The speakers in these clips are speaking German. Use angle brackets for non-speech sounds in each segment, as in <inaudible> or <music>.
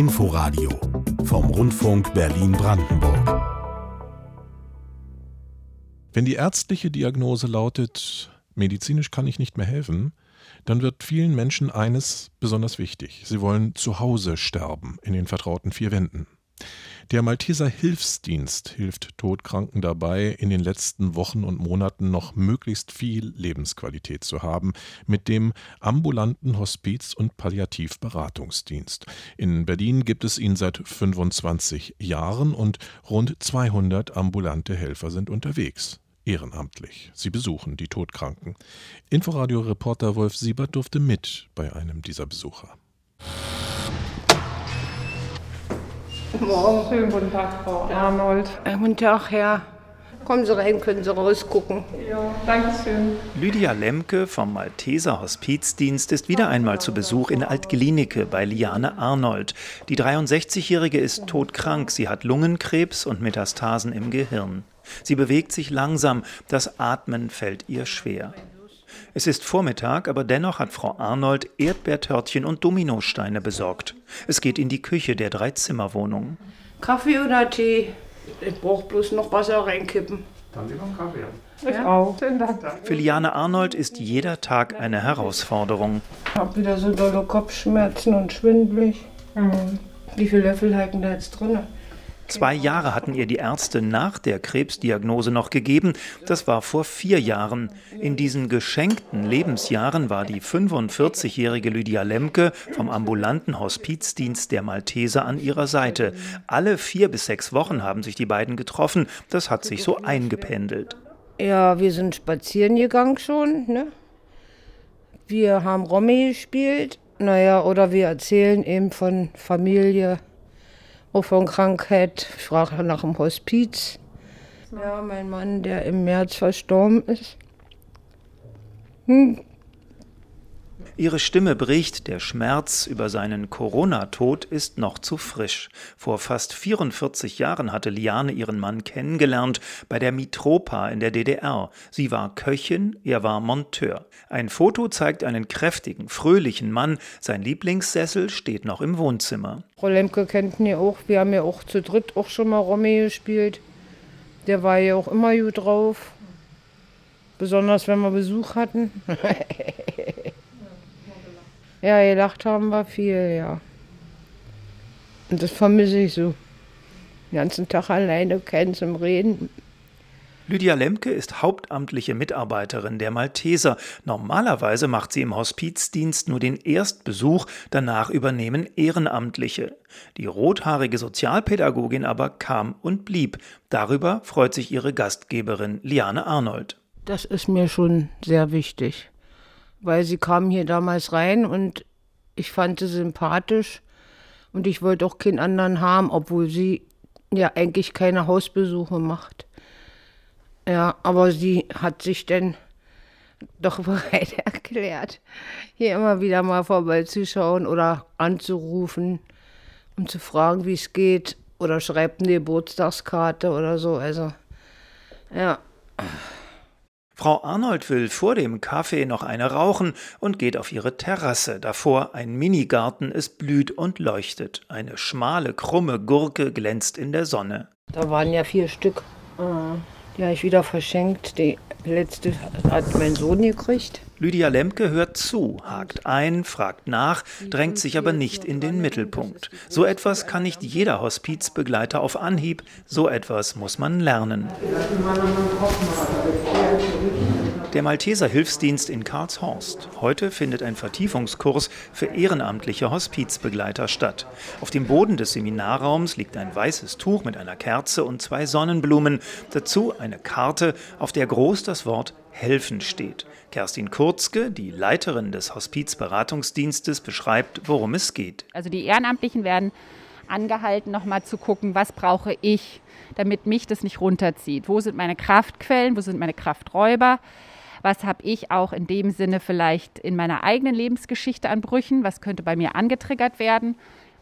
Inforadio vom Rundfunk Berlin-Brandenburg. Wenn die ärztliche Diagnose lautet, medizinisch kann ich nicht mehr helfen, dann wird vielen Menschen eines besonders wichtig. Sie wollen zu Hause sterben, in den vertrauten vier Wänden. Der Malteser Hilfsdienst hilft Todkranken dabei, in den letzten Wochen und Monaten noch möglichst viel Lebensqualität zu haben mit dem ambulanten Hospiz- und Palliativberatungsdienst. In Berlin gibt es ihn seit 25 Jahren und rund 200 ambulante Helfer sind unterwegs ehrenamtlich. Sie besuchen die Todkranken. Inforadio-Reporter Wolf Siebert durfte mit bei einem dieser Besucher. Morgen. Schönen guten Tag, Frau Arnold. Äh, guten Tag, Herr. Kommen Sie rein, können Sie rausgucken. Ja, danke schön. Lydia Lemke vom Malteser Hospizdienst ist wieder einmal zu Besuch in Altgelinike bei Liane Arnold. Die 63-Jährige ist todkrank. Sie hat Lungenkrebs und Metastasen im Gehirn. Sie bewegt sich langsam, das Atmen fällt ihr schwer. Es ist Vormittag, aber dennoch hat Frau Arnold Erdbeertörtchen und Dominosteine besorgt. Es geht in die Küche der Dreizimmerwohnung. Kaffee oder Tee? Ich brauche bloß noch Wasser reinkippen. Dann lieber einen Kaffee. Ich ja. auch. Für Liane Arnold ist jeder Tag eine Herausforderung. Ich habe wieder so dolle Kopfschmerzen und schwindelig. Mhm. Wie viele Löffel halten da jetzt drin? Zwei Jahre hatten ihr die Ärzte nach der Krebsdiagnose noch gegeben. Das war vor vier Jahren. In diesen geschenkten Lebensjahren war die 45-jährige Lydia Lemke vom ambulanten Hospizdienst der Malteser an ihrer Seite. Alle vier bis sechs Wochen haben sich die beiden getroffen. Das hat sich so eingependelt. Ja, wir sind spazieren gegangen schon. Ne? Wir haben Romy gespielt. Naja, oder wir erzählen eben von Familie, von Krankheit. Ich frage nach dem Hospiz. Ja, mein Mann, der im März verstorben ist. Hm. Ihre Stimme bricht, der Schmerz über seinen Corona-Tod ist noch zu frisch. Vor fast 44 Jahren hatte Liane ihren Mann kennengelernt bei der Mitropa in der DDR. Sie war Köchin, er war Monteur. Ein Foto zeigt einen kräftigen, fröhlichen Mann. Sein Lieblingssessel steht noch im Wohnzimmer. Frau Lemke kennt ihn auch. Wir haben ja auch zu dritt auch schon mal Romy gespielt. Der war ja auch immer gut drauf. Besonders wenn wir Besuch hatten. <laughs> Ja, gelacht haben wir viel, ja. Und das vermisse ich so. Den ganzen Tag alleine keinen zum Reden. Lydia Lemke ist hauptamtliche Mitarbeiterin der Malteser. Normalerweise macht sie im Hospizdienst nur den Erstbesuch, danach übernehmen Ehrenamtliche. Die rothaarige Sozialpädagogin aber kam und blieb. Darüber freut sich ihre Gastgeberin Liane Arnold. Das ist mir schon sehr wichtig weil sie kam hier damals rein und ich fand sie sympathisch und ich wollte auch keinen anderen haben, obwohl sie ja eigentlich keine Hausbesuche macht. Ja, aber sie hat sich dann doch <laughs> bereit erklärt, hier immer wieder mal vorbeizuschauen oder anzurufen, um zu fragen, wie es geht oder schreibt eine Geburtstagskarte oder so. Also, ja. Frau Arnold will vor dem Kaffee noch eine rauchen und geht auf ihre Terrasse. Davor ein Minigarten, es blüht und leuchtet. Eine schmale, krumme Gurke glänzt in der Sonne. Da waren ja vier Stück. Die habe ich wieder verschenkt. Die letzte hat mein Sohn gekriegt. Lydia Lemke hört zu, hakt ein, fragt nach, drängt sich aber nicht in den Mittelpunkt. So etwas kann nicht jeder Hospizbegleiter auf Anhieb, so etwas muss man lernen. Der Malteser Hilfsdienst in Karlshorst. Heute findet ein Vertiefungskurs für ehrenamtliche Hospizbegleiter statt. Auf dem Boden des Seminarraums liegt ein weißes Tuch mit einer Kerze und zwei Sonnenblumen. Dazu eine Karte, auf der groß das Wort helfen steht. Kerstin Kurzke, die Leiterin des Hospizberatungsdienstes, beschreibt, worum es geht. Also die Ehrenamtlichen werden angehalten, nochmal zu gucken, was brauche ich, damit mich das nicht runterzieht. Wo sind meine Kraftquellen, wo sind meine Krafträuber? Was habe ich auch in dem Sinne vielleicht in meiner eigenen Lebensgeschichte an Brüchen, was könnte bei mir angetriggert werden,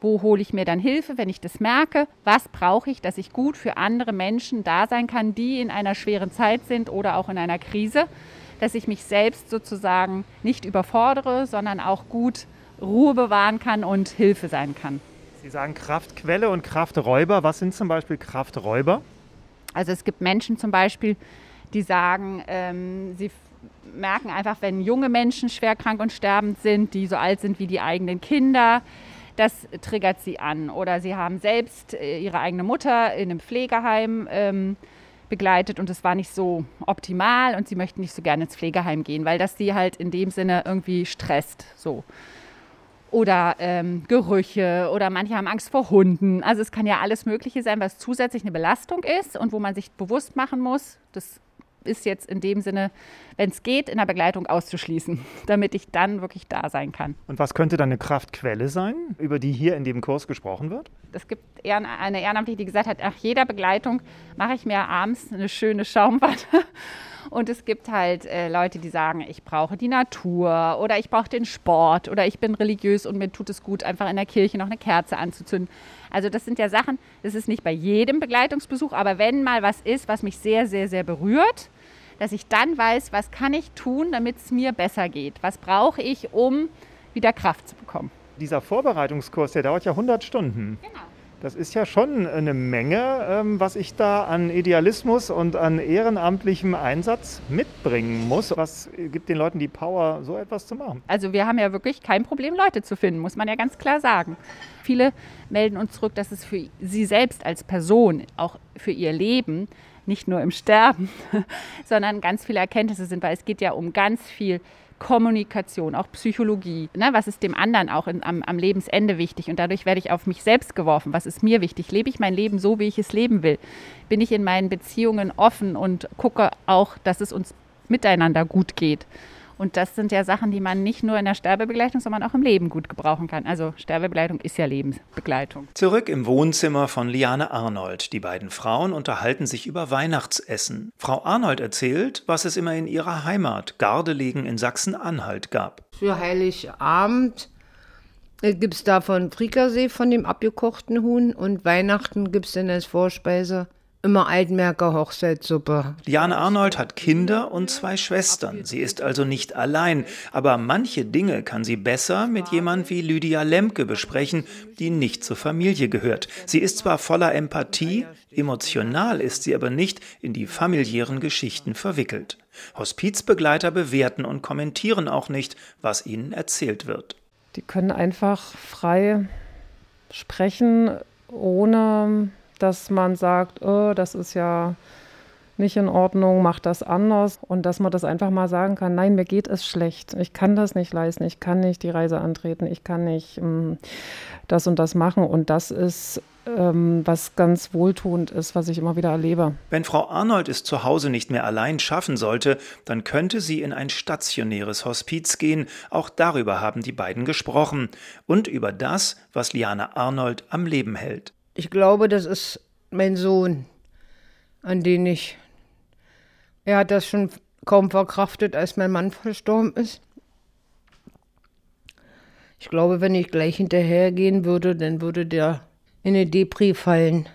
wo hole ich mir dann Hilfe, wenn ich das merke, was brauche ich, dass ich gut für andere Menschen da sein kann, die in einer schweren Zeit sind oder auch in einer Krise, dass ich mich selbst sozusagen nicht überfordere, sondern auch gut Ruhe bewahren kann und Hilfe sein kann. Sie sagen Kraftquelle und Krafträuber. Was sind zum Beispiel Krafträuber? Also es gibt Menschen zum Beispiel, die sagen, ähm, sie merken einfach, wenn junge Menschen schwer krank und sterbend sind, die so alt sind wie die eigenen Kinder, das triggert sie an. Oder sie haben selbst äh, ihre eigene Mutter in einem Pflegeheim ähm, begleitet und es war nicht so optimal und sie möchten nicht so gerne ins Pflegeheim gehen, weil das sie halt in dem Sinne irgendwie stresst. So oder ähm, Gerüche oder manche haben Angst vor Hunden. Also es kann ja alles Mögliche sein, was zusätzlich eine Belastung ist und wo man sich bewusst machen muss, das ist jetzt in dem Sinne, wenn es geht, in der Begleitung auszuschließen, <laughs> damit ich dann wirklich da sein kann. Und was könnte dann eine Kraftquelle sein, über die hier in dem Kurs gesprochen wird? Es gibt eine Ehrenamtliche, die gesagt hat, nach jeder Begleitung mache ich mir abends eine schöne Schaumwatte <laughs> und es gibt halt äh, Leute, die sagen, ich brauche die Natur oder ich brauche den Sport oder ich bin religiös und mir tut es gut, einfach in der Kirche noch eine Kerze anzuzünden. Also das sind ja Sachen, das ist nicht bei jedem Begleitungsbesuch, aber wenn mal was ist, was mich sehr, sehr, sehr berührt, dass ich dann weiß, was kann ich tun, damit es mir besser geht? Was brauche ich, um wieder Kraft zu bekommen? Dieser Vorbereitungskurs, der dauert ja 100 Stunden. Genau. Das ist ja schon eine Menge, ähm, was ich da an Idealismus und an ehrenamtlichem Einsatz mitbringen muss. Was gibt den Leuten die Power, so etwas zu machen? Also wir haben ja wirklich kein Problem, Leute zu finden, muss man ja ganz klar sagen. Viele melden uns zurück, dass es für sie selbst als Person, auch für ihr Leben, nicht nur im Sterben, <laughs> sondern ganz viele Erkenntnisse sind, weil es geht ja um ganz viel Kommunikation, auch Psychologie. Ne? Was ist dem anderen auch in, am, am Lebensende wichtig? Und dadurch werde ich auf mich selbst geworfen. Was ist mir wichtig? Lebe ich mein Leben so, wie ich es leben will? Bin ich in meinen Beziehungen offen und gucke auch, dass es uns miteinander gut geht? Und das sind ja Sachen, die man nicht nur in der Sterbebegleitung, sondern auch im Leben gut gebrauchen kann. Also Sterbebegleitung ist ja Lebensbegleitung. Zurück im Wohnzimmer von Liane Arnold. Die beiden Frauen unterhalten sich über Weihnachtsessen. Frau Arnold erzählt, was es immer in ihrer Heimat Gardelegen in Sachsen-Anhalt gab. Für Heiligabend gibt es da von Frikassee, von dem abgekochten Huhn. Und Weihnachten gibt es dann als Vorspeise Immer Altmerker Hochzeitssuppe. Diane Arnold hat Kinder und zwei Schwestern. Sie ist also nicht allein. Aber manche Dinge kann sie besser mit jemand wie Lydia Lemke besprechen, die nicht zur Familie gehört. Sie ist zwar voller Empathie, emotional ist sie aber nicht in die familiären Geschichten verwickelt. Hospizbegleiter bewerten und kommentieren auch nicht, was ihnen erzählt wird. Die können einfach frei sprechen, ohne dass man sagt, oh, das ist ja nicht in Ordnung, mach das anders und dass man das einfach mal sagen kann, nein, mir geht es schlecht, ich kann das nicht leisten, ich kann nicht die Reise antreten, ich kann nicht ähm, das und das machen und das ist ähm, was ganz wohltuend ist, was ich immer wieder erlebe. Wenn Frau Arnold es zu Hause nicht mehr allein schaffen sollte, dann könnte sie in ein stationäres Hospiz gehen. Auch darüber haben die beiden gesprochen und über das, was Liane Arnold am Leben hält. Ich glaube, das ist mein Sohn, an den ich. Er hat das schon kaum verkraftet, als mein Mann verstorben ist. Ich glaube, wenn ich gleich hinterhergehen würde, dann würde der in eine Depri fallen.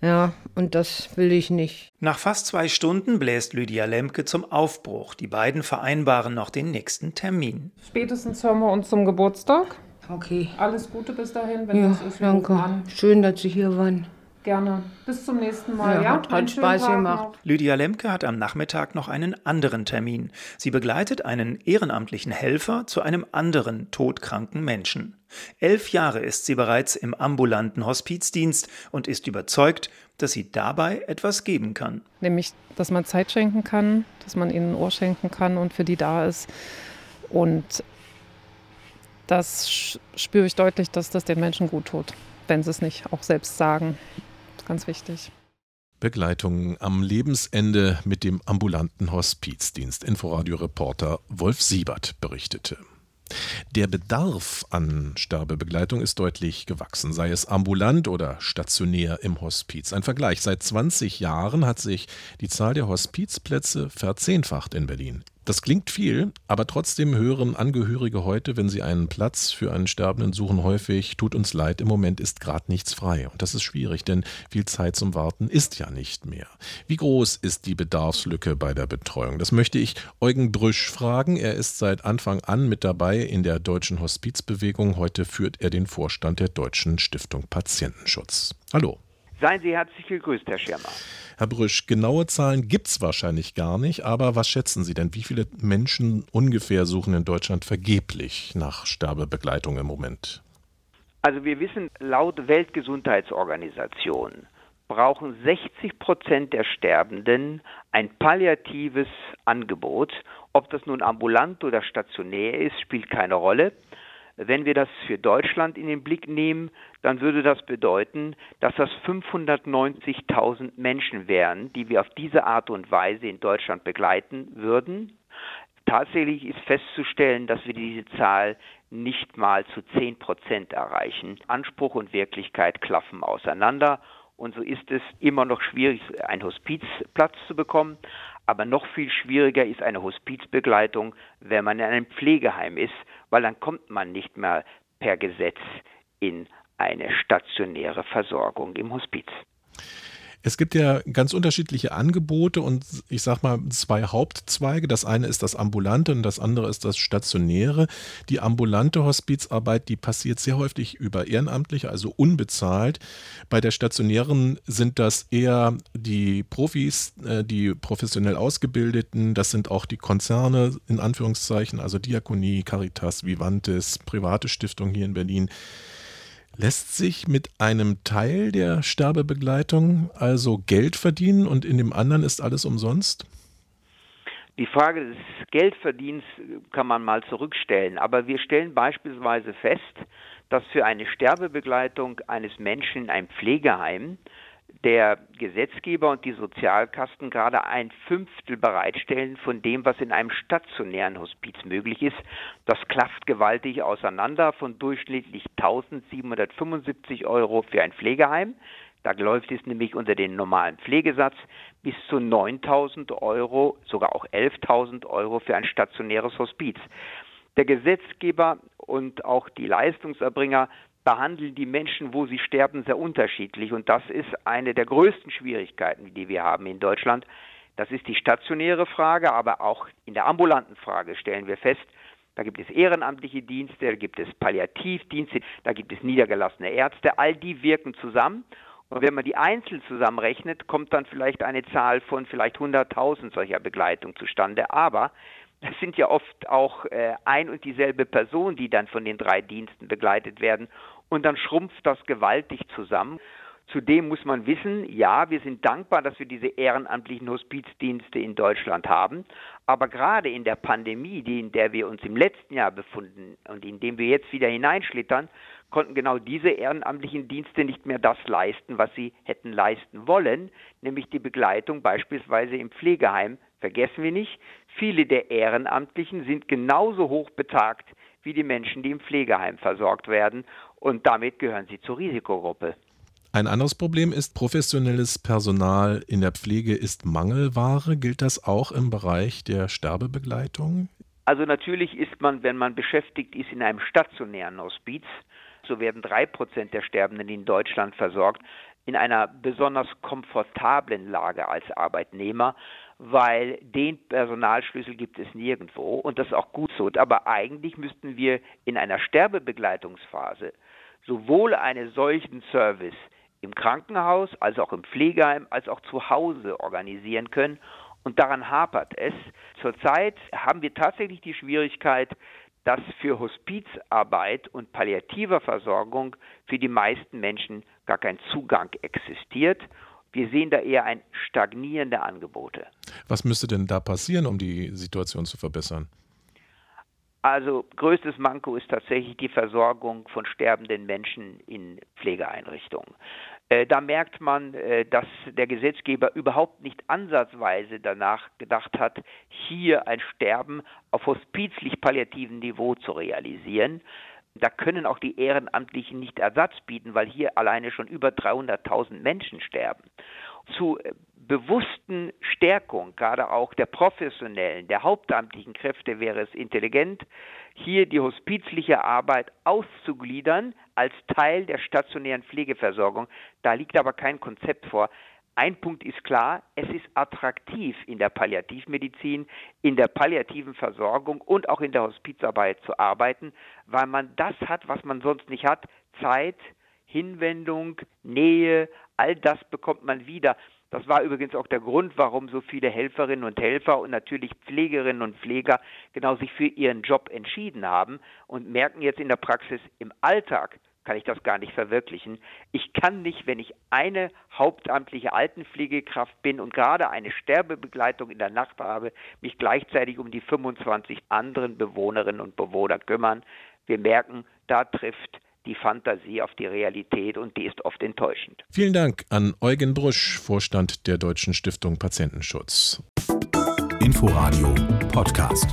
Ja, und das will ich nicht. Nach fast zwei Stunden bläst Lydia Lemke zum Aufbruch. Die beiden vereinbaren noch den nächsten Termin. Spätestens hören wir uns zum Geburtstag. Okay. Alles Gute bis dahin, wenn ja, das ist. Danke. Schön, dass Sie hier waren. Gerne. Bis zum nächsten Mal. Ja, ja? hat, hat Spaß gemacht. Lydia Lemke hat am Nachmittag noch einen anderen Termin. Sie begleitet einen ehrenamtlichen Helfer zu einem anderen todkranken Menschen. Elf Jahre ist sie bereits im ambulanten Hospizdienst und ist überzeugt, dass sie dabei etwas geben kann. Nämlich, dass man Zeit schenken kann, dass man ihnen ein Ohr schenken kann und für die da ist. Und das spüre ich deutlich, dass das den Menschen gut tut, wenn sie es nicht auch selbst sagen. Das ist ganz wichtig. Begleitung am Lebensende mit dem ambulanten Hospizdienst. Inforadio-Reporter Wolf Siebert berichtete. Der Bedarf an Sterbebegleitung ist deutlich gewachsen, sei es ambulant oder stationär im Hospiz. Ein Vergleich. Seit 20 Jahren hat sich die Zahl der Hospizplätze verzehnfacht in Berlin. Das klingt viel, aber trotzdem hören Angehörige heute, wenn sie einen Platz für einen Sterbenden suchen, häufig, tut uns leid, im Moment ist gerade nichts frei. Und das ist schwierig, denn viel Zeit zum Warten ist ja nicht mehr. Wie groß ist die Bedarfslücke bei der Betreuung? Das möchte ich Eugen Brüsch fragen. Er ist seit Anfang an mit dabei in der deutschen Hospizbewegung. Heute führt er den Vorstand der Deutschen Stiftung Patientenschutz. Hallo. Seien Sie herzlich gegrüßt, Herr Schirmer. Herr Brüsch, genaue Zahlen gibt es wahrscheinlich gar nicht, aber was schätzen Sie denn? Wie viele Menschen ungefähr suchen in Deutschland vergeblich nach Sterbebegleitung im Moment? Also wir wissen, laut Weltgesundheitsorganisation brauchen 60 Prozent der Sterbenden ein palliatives Angebot. Ob das nun ambulant oder stationär ist, spielt keine Rolle. Wenn wir das für Deutschland in den Blick nehmen, dann würde das bedeuten, dass das 590.000 Menschen wären, die wir auf diese Art und Weise in Deutschland begleiten würden. Tatsächlich ist festzustellen, dass wir diese Zahl nicht mal zu 10 Prozent erreichen. Anspruch und Wirklichkeit klaffen auseinander. Und so ist es immer noch schwierig, einen Hospizplatz zu bekommen. Aber noch viel schwieriger ist eine Hospizbegleitung, wenn man in einem Pflegeheim ist, weil dann kommt man nicht mehr per Gesetz in eine stationäre Versorgung im Hospiz. Es gibt ja ganz unterschiedliche Angebote und ich sag mal zwei Hauptzweige. Das eine ist das ambulante und das andere ist das stationäre. Die ambulante Hospizarbeit, die passiert sehr häufig über Ehrenamtliche, also unbezahlt. Bei der stationären sind das eher die Profis, äh, die professionell ausgebildeten. Das sind auch die Konzerne in Anführungszeichen, also Diakonie, Caritas, Vivantes, private Stiftung hier in Berlin. Lässt sich mit einem Teil der Sterbebegleitung also Geld verdienen und in dem anderen ist alles umsonst? Die Frage des Geldverdienens kann man mal zurückstellen, aber wir stellen beispielsweise fest, dass für eine Sterbebegleitung eines Menschen in einem Pflegeheim der Gesetzgeber und die Sozialkasten gerade ein Fünftel bereitstellen von dem, was in einem stationären Hospiz möglich ist. Das klafft gewaltig auseinander von durchschnittlich 1775 Euro für ein Pflegeheim. Da läuft es nämlich unter den normalen Pflegesatz bis zu 9000 Euro, sogar auch 11.000 Euro für ein stationäres Hospiz. Der Gesetzgeber und auch die Leistungserbringer behandeln die Menschen, wo sie sterben, sehr unterschiedlich. Und das ist eine der größten Schwierigkeiten, die wir haben in Deutschland. Das ist die stationäre Frage, aber auch in der ambulanten Frage stellen wir fest, da gibt es ehrenamtliche Dienste, da gibt es Palliativdienste, da gibt es niedergelassene Ärzte, all die wirken zusammen. Und wenn man die einzeln zusammenrechnet, kommt dann vielleicht eine Zahl von vielleicht 100.000 solcher Begleitung zustande. Aber das sind ja oft auch äh, ein und dieselbe Person, die dann von den drei Diensten begleitet werden. Und dann schrumpft das gewaltig zusammen. Zudem muss man wissen, ja, wir sind dankbar, dass wir diese ehrenamtlichen Hospizdienste in Deutschland haben. Aber gerade in der Pandemie, die, in der wir uns im letzten Jahr befunden und in dem wir jetzt wieder hineinschlittern, konnten genau diese ehrenamtlichen Dienste nicht mehr das leisten, was sie hätten leisten wollen, nämlich die Begleitung beispielsweise im Pflegeheim. Vergessen wir nicht, viele der Ehrenamtlichen sind genauso hoch betagt wie die Menschen, die im Pflegeheim versorgt werden und damit gehören sie zur Risikogruppe. Ein anderes Problem ist, professionelles Personal in der Pflege ist Mangelware. Gilt das auch im Bereich der Sterbebegleitung? Also natürlich ist man, wenn man beschäftigt ist in einem stationären Hospiz, so werden drei Prozent der Sterbenden in Deutschland versorgt, in einer besonders komfortablen Lage als Arbeitnehmer, weil den Personalschlüssel gibt es nirgendwo und das ist auch gut so. Aber eigentlich müssten wir in einer Sterbebegleitungsphase sowohl einen solchen Service im Krankenhaus als auch im Pflegeheim als auch zu Hause organisieren können. Und daran hapert es. Zurzeit haben wir tatsächlich die Schwierigkeit, dass für Hospizarbeit und palliativer Versorgung für die meisten Menschen gar kein Zugang existiert. Wir sehen da eher ein Stagnieren der Angebote. Was müsste denn da passieren, um die Situation zu verbessern? Also größtes Manko ist tatsächlich die Versorgung von sterbenden Menschen in Pflegeeinrichtungen. Äh, da merkt man, äh, dass der Gesetzgeber überhaupt nicht ansatzweise danach gedacht hat, hier ein Sterben auf hospizlich palliativen Niveau zu realisieren. Da können auch die Ehrenamtlichen nicht Ersatz bieten, weil hier alleine schon über 300.000 Menschen sterben. Zu bewussten Stärkung, gerade auch der professionellen, der hauptamtlichen Kräfte wäre es intelligent, hier die hospizliche Arbeit auszugliedern als Teil der stationären Pflegeversorgung. Da liegt aber kein Konzept vor. Ein Punkt ist klar, es ist attraktiv in der Palliativmedizin, in der palliativen Versorgung und auch in der Hospizarbeit zu arbeiten, weil man das hat, was man sonst nicht hat, Zeit, Hinwendung, Nähe, all das bekommt man wieder. Das war übrigens auch der Grund, warum so viele Helferinnen und Helfer und natürlich Pflegerinnen und Pfleger genau sich für ihren Job entschieden haben und merken jetzt in der Praxis im Alltag, kann ich das gar nicht verwirklichen. Ich kann nicht, wenn ich eine hauptamtliche Altenpflegekraft bin und gerade eine Sterbebegleitung in der Nacht habe, mich gleichzeitig um die 25 anderen Bewohnerinnen und Bewohner kümmern. Wir merken, da trifft die Fantasie auf die Realität und die ist oft enttäuschend. Vielen Dank an Eugen Brüsch, Vorstand der Deutschen Stiftung Patientenschutz. Inforadio Podcast.